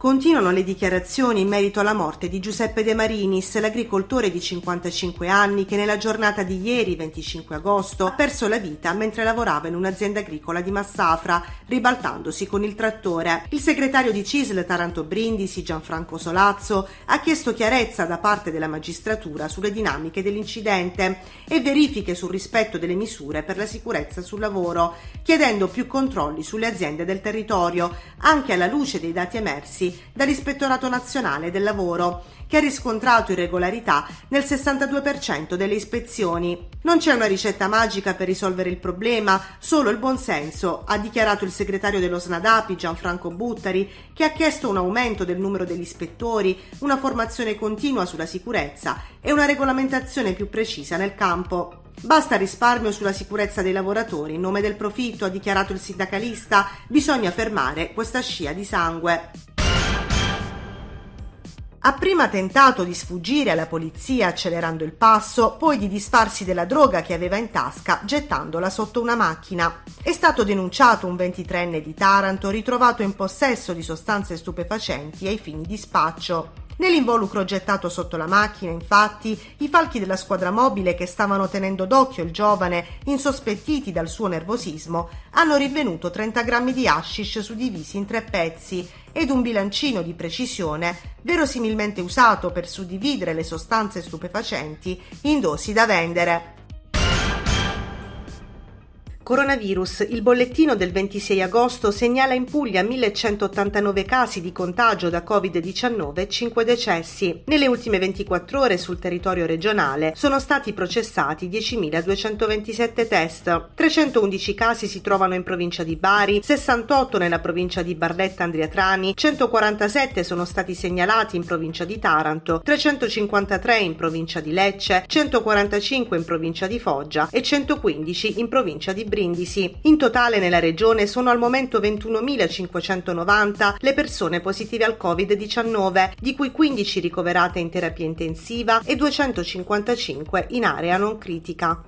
Continuano le dichiarazioni in merito alla morte di Giuseppe De Marinis, l'agricoltore di 55 anni che nella giornata di ieri, 25 agosto, ha perso la vita mentre lavorava in un'azienda agricola di Massafra, ribaltandosi con il trattore. Il segretario di CISL Taranto Brindisi, Gianfranco Solazzo, ha chiesto chiarezza da parte della magistratura sulle dinamiche dell'incidente e verifiche sul rispetto delle misure per la sicurezza sul lavoro, chiedendo più controlli sulle aziende del territorio, anche alla luce dei dati emersi dall'Ispettorato Nazionale del Lavoro, che ha riscontrato irregolarità nel 62% delle ispezioni. Non c'è una ricetta magica per risolvere il problema, solo il buonsenso, ha dichiarato il segretario dello Snadapi Gianfranco Buttari, che ha chiesto un aumento del numero degli ispettori, una formazione continua sulla sicurezza e una regolamentazione più precisa nel campo. Basta risparmio sulla sicurezza dei lavoratori in nome del profitto, ha dichiarato il sindacalista, bisogna fermare questa scia di sangue. Ha prima tentato di sfuggire alla polizia accelerando il passo, poi di disfarsi della droga che aveva in tasca gettandola sotto una macchina. È stato denunciato un 23enne di Taranto ritrovato in possesso di sostanze stupefacenti ai fini di spaccio. Nell'involucro gettato sotto la macchina, infatti, i falchi della squadra mobile che stavano tenendo d'occhio il giovane, insospettiti dal suo nervosismo, hanno rinvenuto 30 grammi di hashish suddivisi in tre pezzi ed un bilancino di precisione verosimilmente usato per suddividere le sostanze stupefacenti in dosi da vendere. Coronavirus. Il bollettino del 26 agosto segnala in Puglia 1189 casi di contagio da Covid-19 e 5 decessi. Nelle ultime 24 ore sul territorio regionale sono stati processati 10.227 test. 311 casi si trovano in provincia di Bari, 68 nella provincia di Barletta Andriatrani, 147 sono stati segnalati in provincia di Taranto, 353 in provincia di Lecce, 145 in provincia di Foggia e 115 in provincia di Brindisi. Brindisi. In totale nella regione sono al momento 21.590 le persone positive al Covid-19, di cui 15 ricoverate in terapia intensiva e 255 in area non critica.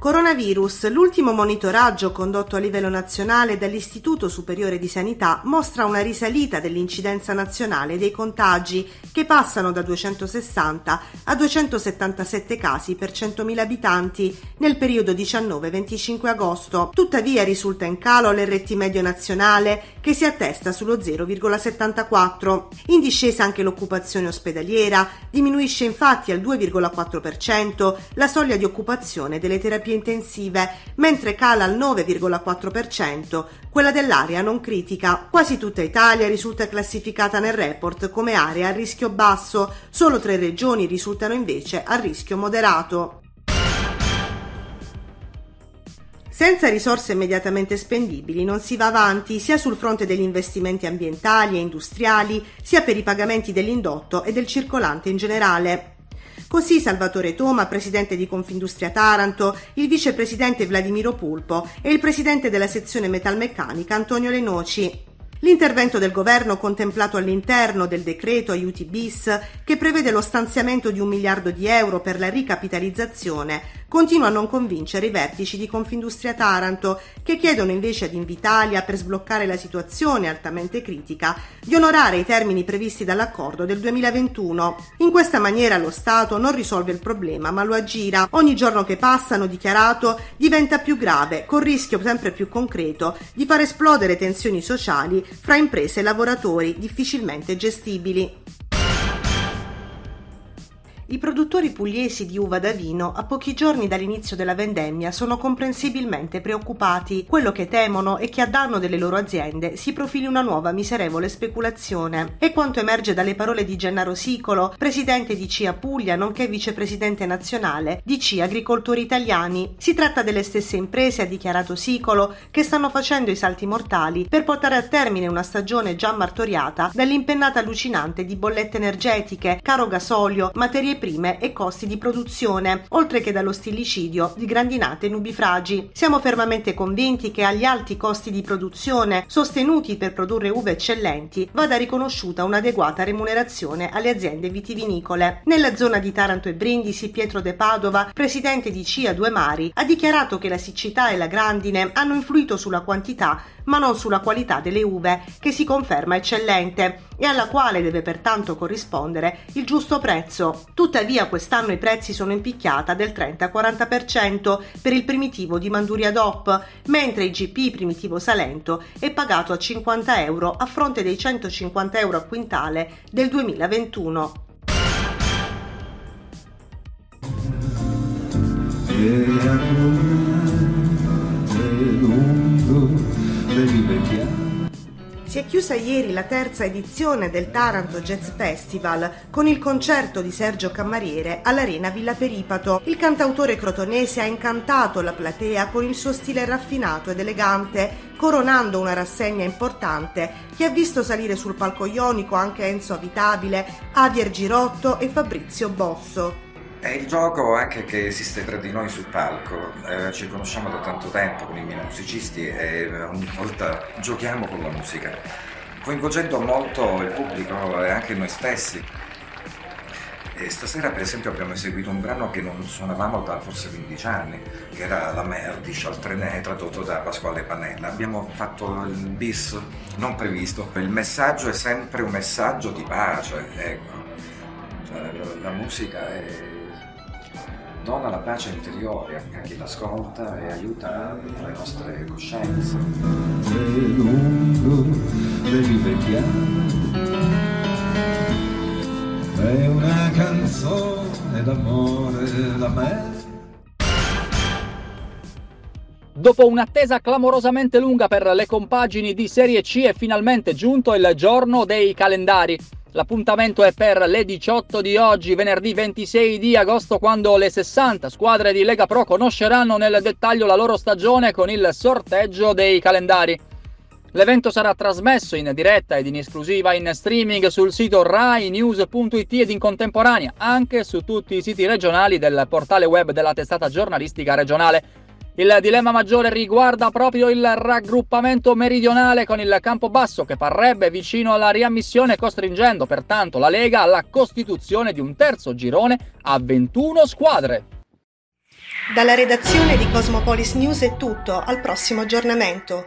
Coronavirus. L'ultimo monitoraggio condotto a livello nazionale dall'Istituto Superiore di Sanità mostra una risalita dell'incidenza nazionale dei contagi che passano da 260 a 277 casi per 100.000 abitanti nel periodo 19-25 agosto. Tuttavia risulta in calo l'RT medio nazionale che si attesta sullo 0,74. In discesa anche l'occupazione ospedaliera, diminuisce infatti al 2,4% la soglia di occupazione delle terapie terapie intensive, mentre cala al 9,4% quella dell'area non critica. Quasi tutta Italia risulta classificata nel report come area a rischio basso, solo tre regioni risultano invece a rischio moderato. Senza risorse immediatamente spendibili non si va avanti sia sul fronte degli investimenti ambientali e industriali, sia per i pagamenti dell'indotto e del circolante in generale. Così Salvatore Toma, presidente di Confindustria Taranto, il vicepresidente Vladimiro Pulpo e il presidente della sezione metalmeccanica Antonio Lenoci. L'intervento del governo contemplato all'interno del decreto aiuti bis, che prevede lo stanziamento di un miliardo di euro per la ricapitalizzazione, continua a non convincere i vertici di Confindustria Taranto, che chiedono invece ad Invitalia, per sbloccare la situazione altamente critica, di onorare i termini previsti dall'accordo del 2021. In questa maniera lo Stato non risolve il problema, ma lo aggira. Ogni giorno che passa, hanno dichiarato, diventa più grave, con rischio sempre più concreto di far esplodere tensioni sociali fra imprese e lavoratori difficilmente gestibili. I produttori pugliesi di uva da vino, a pochi giorni dall'inizio della vendemmia, sono comprensibilmente preoccupati. Quello che temono è che a danno delle loro aziende si profili una nuova miserevole speculazione. E quanto emerge dalle parole di Gennaro Sicolo, presidente di CIA Puglia, nonché vicepresidente nazionale di CIA Agricoltori Italiani. Si tratta delle stesse imprese, ha dichiarato Sicolo, che stanno facendo i salti mortali per portare a termine una stagione già martoriata dall'impennata allucinante di bollette energetiche, caro gasolio, materie prime e costi di produzione, oltre che dallo stillicidio di grandinate nubifragi. Siamo fermamente convinti che agli alti costi di produzione sostenuti per produrre uve eccellenti vada riconosciuta un'adeguata remunerazione alle aziende vitivinicole. Nella zona di Taranto e Brindisi, Pietro De Padova, presidente di CIA Due Mari, ha dichiarato che la siccità e la grandine hanno influito sulla quantità ma non sulla qualità delle uve, che si conferma eccellente e alla quale deve pertanto corrispondere il giusto prezzo. Tuttavia quest'anno i prezzi sono in picchiata del 30-40% per il primitivo di Manduria DOP, mentre il GP primitivo Salento è pagato a 50 euro a fronte dei 150 euro a quintale del 2021. Si è chiusa ieri la terza edizione del Taranto Jazz Festival con il concerto di Sergio Cammariere all'Arena Villa Peripato. Il cantautore crotonese ha incantato la platea con il suo stile raffinato ed elegante, coronando una rassegna importante che ha visto salire sul palco ionico anche Enzo Avitabile, Avier Girotto e Fabrizio Bosso. È il gioco anche che esiste tra di noi sul palco, eh, ci conosciamo da tanto tempo con i miei musicisti e ogni volta giochiamo con la musica, coinvolgendo molto il pubblico e anche noi stessi. E stasera per esempio abbiamo eseguito un brano che non suonavamo da forse 15 anni, che era La Mer di Chartrenet, tradotto da Pasquale Panella. Abbiamo fatto il bis non previsto. Il messaggio è sempre un messaggio di pace, ecco. Cioè, la musica è dona la pace interiore a chi l'ascolta e aiuta le nostre coscienze. È lungo, devi è una canzone d'amore da me. Dopo un'attesa clamorosamente lunga per le compagini di Serie C è finalmente giunto il giorno dei calendari. L'appuntamento è per le 18 di oggi, venerdì 26 di agosto, quando le 60 squadre di Lega Pro conosceranno nel dettaglio la loro stagione con il sorteggio dei calendari. L'evento sarà trasmesso in diretta ed in esclusiva in streaming sul sito rainews.it ed in contemporanea anche su tutti i siti regionali del portale web della testata giornalistica regionale. Il dilemma maggiore riguarda proprio il raggruppamento meridionale con il Campobasso che parrebbe vicino alla riammissione costringendo pertanto la Lega alla costituzione di un terzo girone a 21 squadre. Dalla redazione di Cosmopolis News è tutto, al prossimo aggiornamento.